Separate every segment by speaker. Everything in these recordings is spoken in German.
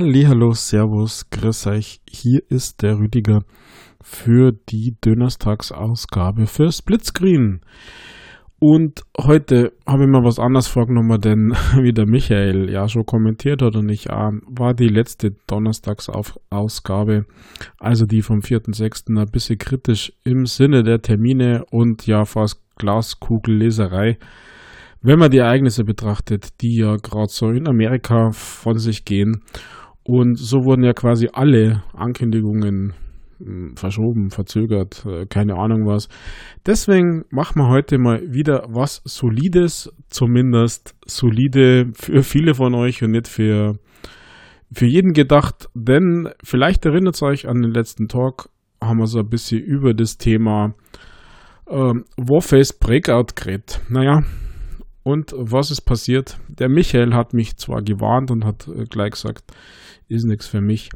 Speaker 1: Hallo, Servus, grüß euch. Hier ist der Rüdiger für die Dönerstagsausgabe für Splitscreen. Und heute habe ich mir was anderes vorgenommen, denn wie der Michael ja schon kommentiert hat und ich auch, war die letzte Donnerstagsausgabe, also die vom 4.6. ein bisschen kritisch im Sinne der Termine und ja fast Glaskugelleserei wenn man die Ereignisse betrachtet, die ja gerade so in Amerika von sich gehen. Und so wurden ja quasi alle Ankündigungen hm, verschoben, verzögert, äh, keine Ahnung was. Deswegen machen wir heute mal wieder was Solides, zumindest solide für viele von euch und nicht für, für jeden gedacht. Denn vielleicht erinnert es euch an den letzten Talk, haben wir so ein bisschen über das Thema ähm, Warface Breakout geredet. Naja, und was ist passiert? Der Michael hat mich zwar gewarnt und hat äh, gleich gesagt, ist nichts für mich.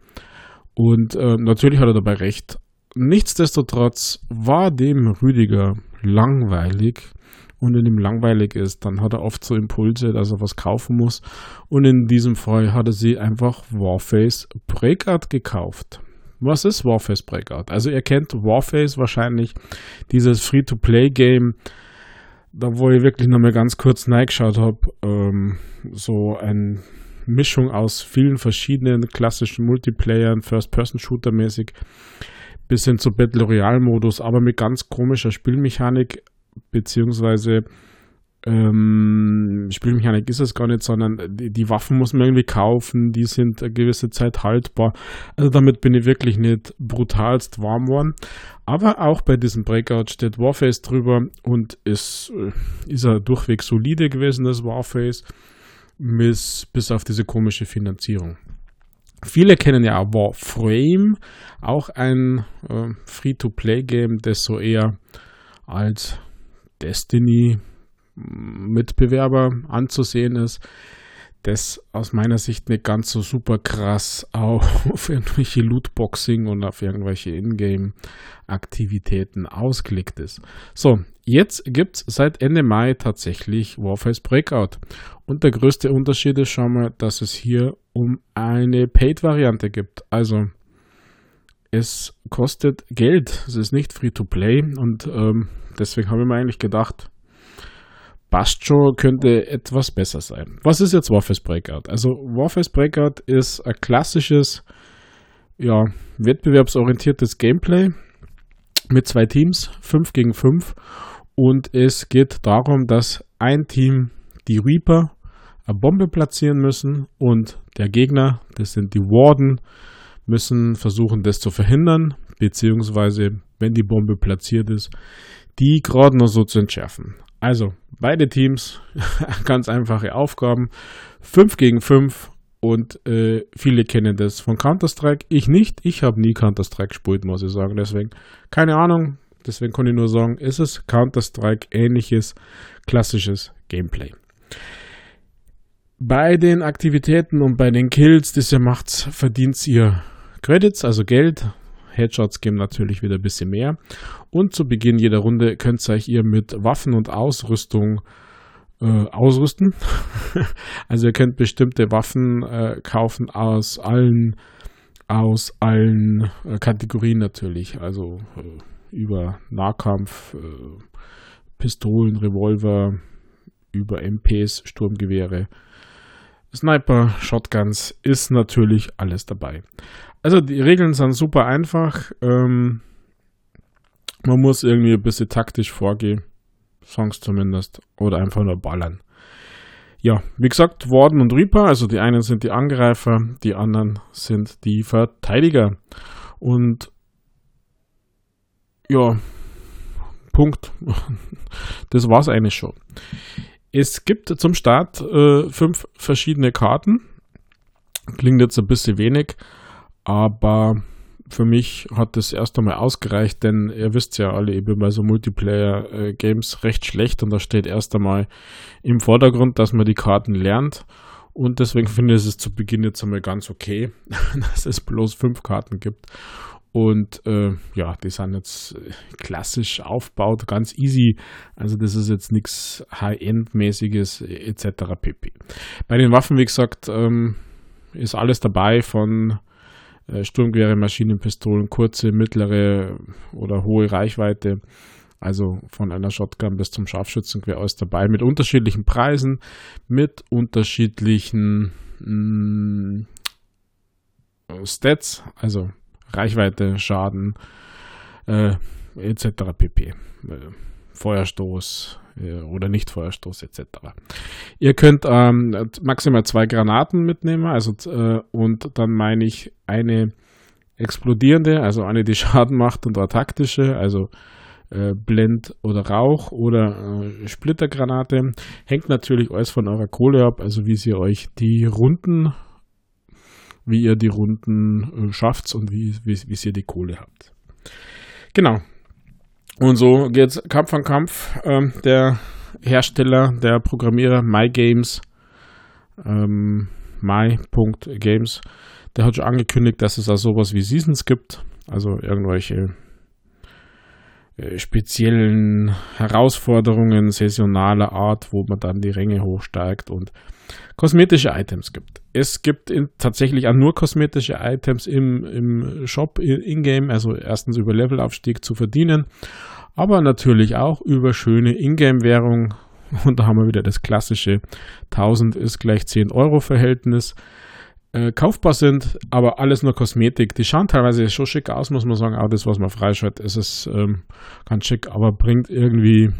Speaker 1: Und äh, natürlich hat er dabei recht. Nichtsdestotrotz war dem Rüdiger langweilig. Und wenn ihm langweilig ist, dann hat er oft so Impulse, dass er was kaufen muss. Und in diesem Fall hat er sie einfach Warface Breakout gekauft. Was ist Warface Breakout? Also ihr kennt Warface wahrscheinlich, dieses Free-to-Play-Game, da wo ich wirklich nochmal ganz kurz reingeschaut habe, ähm, so eine Mischung aus vielen verschiedenen klassischen Multiplayern, First-Person-Shooter mäßig, bis hin zu Battle Royale-Modus, aber mit ganz komischer Spielmechanik, beziehungsweise ähm, Spielmechanik ist es gar nicht, sondern die, die, Waffen muss man irgendwie kaufen, die sind eine gewisse Zeit haltbar. Also damit bin ich wirklich nicht brutalst warm worden. Aber auch bei diesem Breakout steht Warface drüber und ist, äh, ist er durchweg solide gewesen, das Warface, bis, bis auf diese komische Finanzierung. Viele kennen ja Warframe, auch ein äh, Free-to-Play-Game, das so eher als Destiny Mitbewerber anzusehen ist, das aus meiner Sicht nicht ganz so super krass auf irgendwelche Lootboxing und auf irgendwelche Ingame-Aktivitäten ausgelegt ist. So, jetzt gibt es seit Ende Mai tatsächlich Warface Breakout. Und der größte Unterschied ist schon mal, dass es hier um eine Paid-Variante gibt. Also es kostet Geld. Es ist nicht Free-to-Play und ähm, deswegen habe ich mir eigentlich gedacht, schon, könnte etwas besser sein. Was ist jetzt Warface Breakout? Also Warface Breakout ist ein klassisches, ja, wettbewerbsorientiertes Gameplay mit zwei Teams, 5 gegen 5. Und es geht darum, dass ein Team die Reaper eine Bombe platzieren müssen und der Gegner, das sind die Warden, müssen versuchen, das zu verhindern, beziehungsweise, wenn die Bombe platziert ist, die gerade noch so zu entschärfen. Also, beide Teams, ganz einfache Aufgaben. 5 gegen 5 und äh, viele kennen das von Counter-Strike. Ich nicht. Ich habe nie Counter-Strike gespielt, muss ich sagen. Deswegen, keine Ahnung. Deswegen kann ich nur sagen, ist es Counter-Strike ähnliches klassisches Gameplay. Bei den Aktivitäten und bei den Kills, das ihr macht, verdient ihr Credits, also Geld. Headshots geben natürlich wieder ein bisschen mehr. Und zu Beginn jeder Runde könnt ihr euch ihr mit Waffen und Ausrüstung äh, ausrüsten. also ihr könnt bestimmte Waffen äh, kaufen aus allen aus allen äh, Kategorien natürlich. Also äh, über Nahkampf, äh, Pistolen, Revolver, über MPs, Sturmgewehre. Sniper, Shotguns ist natürlich alles dabei. Also die Regeln sind super einfach. Ähm, man muss irgendwie ein bisschen taktisch vorgehen. Songs zumindest. Oder einfach nur ballern. Ja, wie gesagt, Warden und Reaper, also die einen sind die Angreifer, die anderen sind die Verteidiger. Und ja, Punkt. Das war's eigentlich schon. Es gibt zum Start äh, fünf verschiedene Karten. Klingt jetzt ein bisschen wenig, aber für mich hat das erst einmal ausgereicht, denn ihr wisst ja alle, ich bin bei so Multiplayer-Games recht schlecht und da steht erst einmal im Vordergrund, dass man die Karten lernt. Und deswegen finde ich es zu Beginn jetzt einmal ganz okay, dass es bloß fünf Karten gibt. Und äh, ja, die sind jetzt klassisch aufgebaut, ganz easy. Also das ist jetzt nichts High-End-mäßiges etc. pp. Bei den Waffen, wie gesagt, ähm, ist alles dabei von äh, Sturmgewehre, Maschinenpistolen, kurze, mittlere oder hohe Reichweite. Also von einer Shotgun bis zum Scharfschützengewehr alles dabei mit unterschiedlichen Preisen, mit unterschiedlichen mh, mm, Stats, also Reichweite, Schaden äh, etc. pp. Äh, Feuerstoß äh, oder Nicht-Feuerstoß etc. Ihr könnt ähm, maximal zwei Granaten mitnehmen, also äh, und dann meine ich eine explodierende, also eine, die Schaden macht und eine taktische, also äh, Blend oder Rauch oder äh, Splittergranate. Hängt natürlich alles von eurer Kohle ab, also wie sie euch die Runden, wie ihr die Runden äh, schafft und wie, wie, wie ihr die Kohle habt. Genau. Und so geht's Kampf an Kampf. Ähm, der Hersteller, der Programmierer MyGames, ähm, my.games, der hat schon angekündigt, dass es auch sowas wie Seasons gibt. Also irgendwelche speziellen Herausforderungen saisonaler Art, wo man dann die Ränge hochsteigt und kosmetische Items gibt. Es gibt in, tatsächlich auch nur kosmetische Items im, im Shop in-game, also erstens über Levelaufstieg zu verdienen, aber natürlich auch über schöne Ingame-Währung. Und da haben wir wieder das klassische 1000 ist gleich 10 Euro Verhältnis äh, kaufbar sind, aber alles nur Kosmetik. Die schauen teilweise schon schick aus, muss man sagen. Auch das, was man freischaltet, ist es ähm, ganz schick, aber bringt irgendwie mh,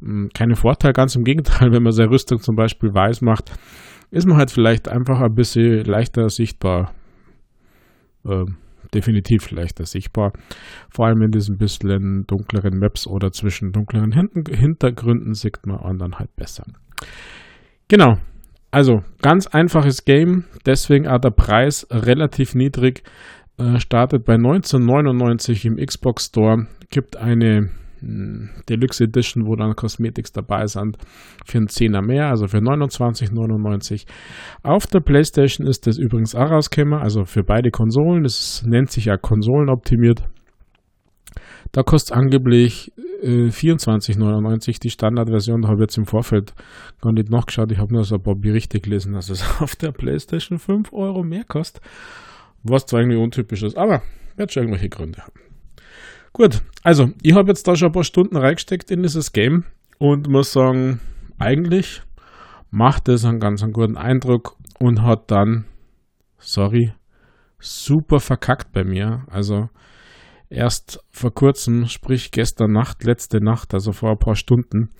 Speaker 1: hm, keinen Vorteil. Ganz im Gegenteil, wenn man seine Rüstung zum Beispiel weiß macht, ist man halt vielleicht einfach ein bisschen leichter sichtbar. Äh, definitiv leichter sichtbar. Vor allem in diesen bisschen dunkleren Maps oder zwischen dunkleren Hintergründen sieht man anderen halt besser. Genau, also, ganz einfaches Game, deswegen auch der Preis relativ niedrig. Äh, startet bei 1999 im Xbox Store. Gibt eine mh, hm, Deluxe Edition, wo dann Cosmetics dabei sind, für einen Zehner mehr, also für 29,99. Auf der PlayStation ist das übrigens auch rausgekommen, also für beide Konsolen. Das nennt sich ja konsolenoptimiert. Da kostet angeblich äh, 24,99 die Standardversion. Da habe ich jetzt im Vorfeld gar nicht nachgeschaut. Ich habe nur so ein paar Berichte gelesen, dass es auf der PlayStation 5 Euro mehr kostet. Was zwar irgendwie untypisch ist, aber wird schon irgendwelche Gründe haben. Gut, also ich habe jetzt da schon ein paar Stunden reingesteckt in dieses Game und muss sagen, eigentlich macht es einen ganz einen guten Eindruck und hat dann, sorry, super verkackt bei mir. Also erst vor kurzem, sprich gestern Nacht, letzte Nacht, also vor ein paar Stunden,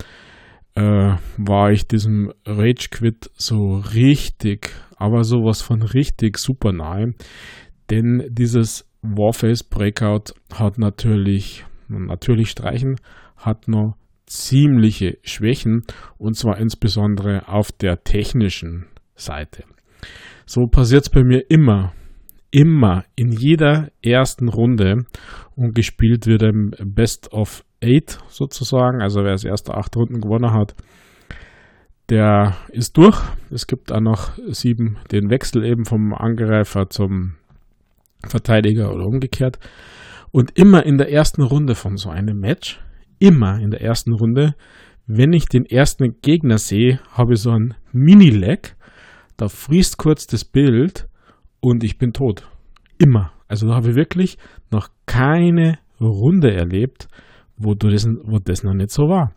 Speaker 1: äh, war ich diesem Rage Quit so richtig, aber sowas von richtig super nahe. Denn dieses Warface Breakout hat natürlich, natürlich streichen, hat noch ziemliche Schwächen und zwar insbesondere auf der technischen Seite. So passiert es bei mir immer, immer in jeder ersten Runde und gespielt wird im Best of Eight sozusagen. Also wer als erste acht Runden gewonnen hat, der ist durch. Es gibt auch noch sieben den Wechsel eben vom Angreifer zum Verteidiger oder umgekehrt. Und immer in der ersten Runde von so einem Match, immer in der ersten Runde, wenn ich den ersten Gegner sehe, habe ich so ein Mini-Lag. Da friest kurz das Bild und ich bin tot. Immer. Also da habe ich wirklich noch keine Runde erlebt, wo, du das, wo das noch nicht so war.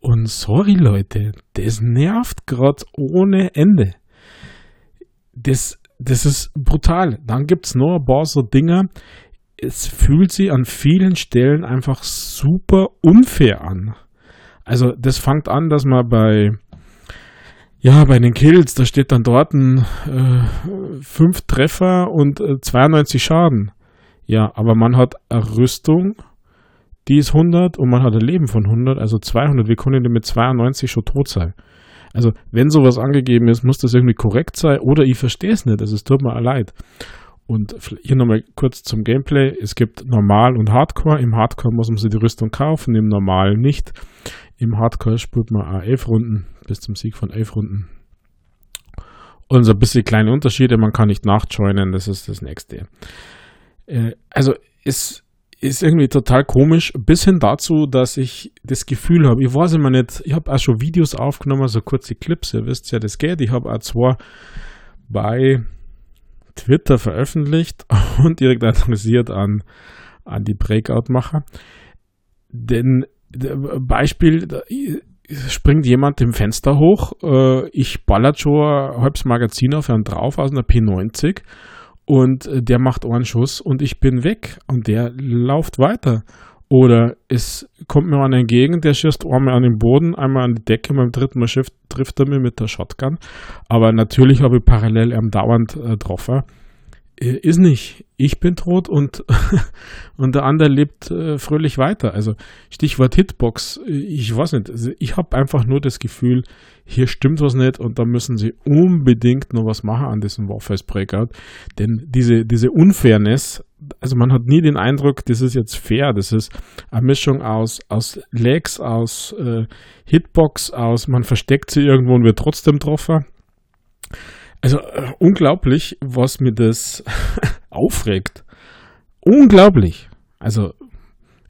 Speaker 1: Und sorry Leute, das nervt gerade ohne Ende. Das, das ist brutal. Dann gibt es noch ein paar so Dinger, es fühlt sich an vielen Stellen einfach super unfair an. Also das fängt an, dass man bei ja, bei den Kills, da steht dann dort ein äh, fünf Treffer und äh, 92 Schaden. Ja, aber man hat eine Rüstung, die ist 100 und man hat ein Leben von 100, also 200. Wie können denn mit 92 schon tot sein? Also, wenn sowas angegeben ist, muss das irgendwie korrekt sein oder ich verstehe es nicht. Also, es tut mir leid. Und hier nochmal kurz zum Gameplay. Es gibt Normal und Hardcore. Im Hardcore muss man sich die Rüstung kaufen, im Normal nicht. Im Hardcore spielt man auch elf Runden, bis zum Sieg von elf Runden. Und so ein bisschen kleine Unterschiede, man kann nicht nachjoinen, das ist das nächste. Äh, also es ist irgendwie total komisch, bis hin dazu, dass ich das Gefühl habe, ich weiß immer nicht, ich habe auch schon Videos aufgenommen, so kurze Clips, ihr wisst ja, das geht. Ich habe auch zwei bei Twitter veröffentlicht und direkt adressiert an, an die Breakout-Macher. Denn Beispiel, springt jemand im Fenster hoch, äh, ich ballert schon ein halbes Magazin auf einen drauf aus einer P90 und der macht einen Schuss und ich bin weg und der läuft weiter. Oder es kommt mir einer entgegen, der schießt einmal an den Boden, einmal an die Decke, beim dritten Mal trifft er mir mit der Shotgun. Aber natürlich habe ich parallel am dauernd getroffen. Äh, ist nicht. Ich bin tot und, und der andere lebt äh, fröhlich weiter. Also Stichwort Hitbox, äh, ich weiß nicht. Also ich habe einfach nur das Gefühl, hier stimmt was nicht und da müssen sie unbedingt noch was machen an diesem Warface Breakout. Denn diese, diese Unfairness, also man hat nie den Eindruck, das ist jetzt fair. Das ist eine Mischung aus, aus Lags, aus äh, Hitbox, aus man versteckt sie irgendwo und wird trotzdem getroffen. Also äh, unglaublich, was mir das aufregt. Unglaublich. Also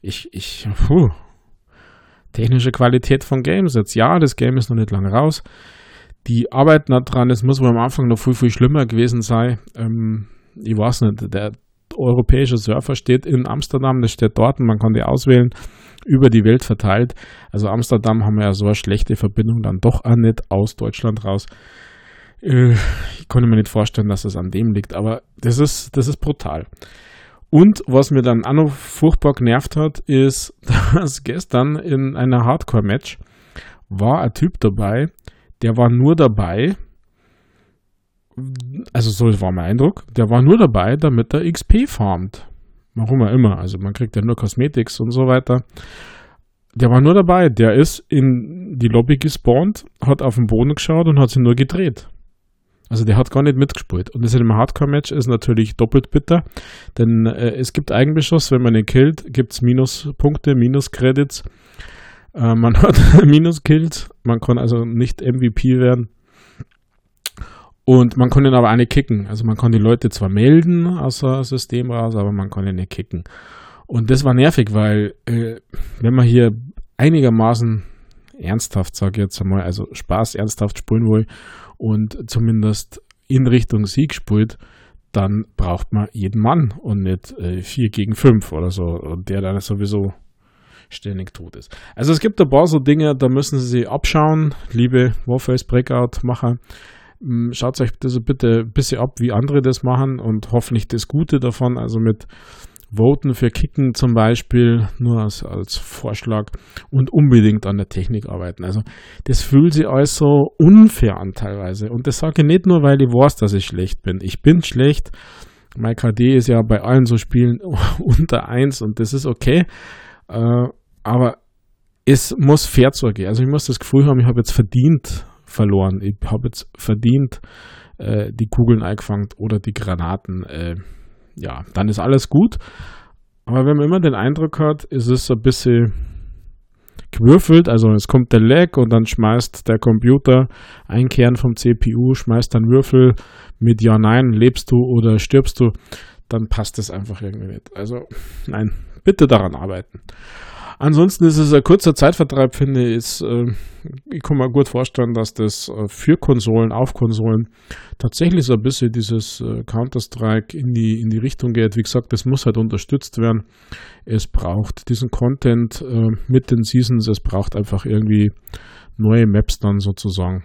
Speaker 1: ich, ich, puh. Technische Qualität von Games jetzt. Ja, das Game ist noch nicht lange raus. Die arbeiten daran, es muss wohl am Anfang noch viel, viel schlimmer gewesen sein. Ähm, ich weiß nicht, der europäische Surfer steht in Amsterdam, das steht dort und man kann die auswählen, über die Welt verteilt. Also Amsterdam haben wir ja so eine schlechte Verbindung dann doch auch nicht aus Deutschland raus. Äh, ich konnte mir nicht vorstellen, dass es an dem liegt, aber das ist, das ist brutal. Und was mir dann auch noch furchtbar genervt hat, ist, dass gestern in einer Hardcore-Match war ein Typ dabei, der war nur dabei, also so war mein Eindruck, der war nur dabei, damit er XP farmt. Warum auch immer, also man kriegt ja nur Cosmetics und so weiter. Der war nur dabei, der ist in die Lobby gespawnt, hat auf den Boden geschaut und hat sich nur gedreht. Also der hat gar nicht mitgespielt. Und das in einem Hardcore-Match ist natürlich doppelt bitter, denn äh, es gibt Eigenbeschuss, wenn man ihn killt, gibt es Minuspunkte, Minus-Credits. Äh, man hat Minus-Kills, man kann also nicht MVP werden. Und man kann ihn aber auch nicht kicken. Also man kann die Leute zwar melden aus dem System raus, aber man ihn nicht kicken. Und das war nervig, weil äh, wenn man hier einigermaßen ernsthaft, sage ich jetzt einmal, also Spaß ernsthaft spielen will und zumindest in Richtung Sieg spielt, dann braucht man jeden Mann und nicht äh, vier gegen fünf oder so und der dann sowieso ständig tot ist. Also es gibt ein paar so Dinge, da müssen Sie abschauen, liebe Warface Breakout Macher. Hm, schaut euch das bitte ein bisschen ab, wie andere das machen und hoffentlich das Gute davon, also mit Voten für Kicken zum Beispiel, nur als, als Vorschlag und unbedingt an der Technik arbeiten. Also das fühlt sich alles so unfair an teilweise. Und das sage ich nicht nur, weil ich weiß, dass ich schlecht bin. Ich bin schlecht. Mein KD ist ja bei allen so Spielen unter 1 und das ist okay. Äh, aber es muss fair zugehen. Also ich muss das Gefühl haben, ich habe jetzt verdient verloren. Ich habe jetzt verdient äh, die Kugeln eingefangen oder die Granaten. Äh, ja, dann ist alles gut. Aber wenn man immer den Eindruck hat, ist es ein bisschen gewürfelt, also es kommt der Lag und dann schmeißt der Computer ein Kern vom CPU, schmeißt dann Würfel mit Ja, Nein, lebst du oder stirbst du, dann passt das einfach irgendwie nicht. Also nein, bitte daran arbeiten. Ansonsten ist es ein kurzer Zeitvertreib, finde ich. äh, ich kann mir gut vorstellen, dass das äh, für Konsolen, auf Konsolen tatsächlich so ein bisschen dieses äh, Counter-Strike in die, in die Richtung geht. Wie gesagt, das muss halt unterstützt werden. Es braucht diesen Content äh, mit den Seasons. Es braucht einfach irgendwie neue Maps dann sozusagen.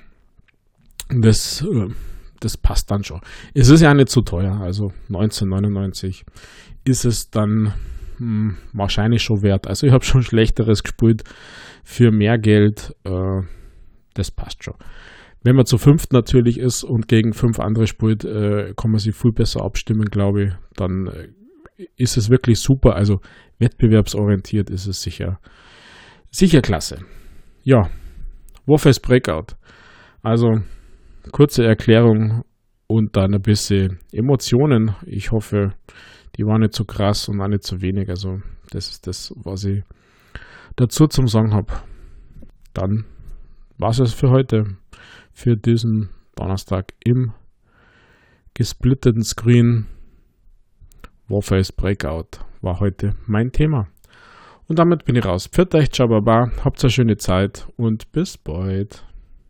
Speaker 1: Das, das passt dann schon. Es ist ja nicht so teuer. Also 1999 ist es dann hm, wahrscheinlich schon wert. Also ich habe schon Schlechteres gespielt für mehr Geld. Äh, das passt schon. Wenn man zu fünft natürlich ist und gegen fünf andere spielt, äh, kann man sich viel besser abstimmen, glaube ich. Dann äh, ist es wirklich super. Also wettbewerbsorientiert ist es sicher, sicher klasse. Ja, Warface Breakout. Also kurze Erklärung und dann ein bisschen Emotionen. Ich hoffe, die waren nicht zu so krass und auch nicht zu so wenig. Also, das ist das, was ich dazu zum Sagen habe. Dann war es für heute, für diesen Donnerstag im gesplitteten Screen. Warface Breakout war heute mein Thema. Und damit bin ich raus. Pfiat euch, ciao, baba, habt eine schöne Zeit und bis bald.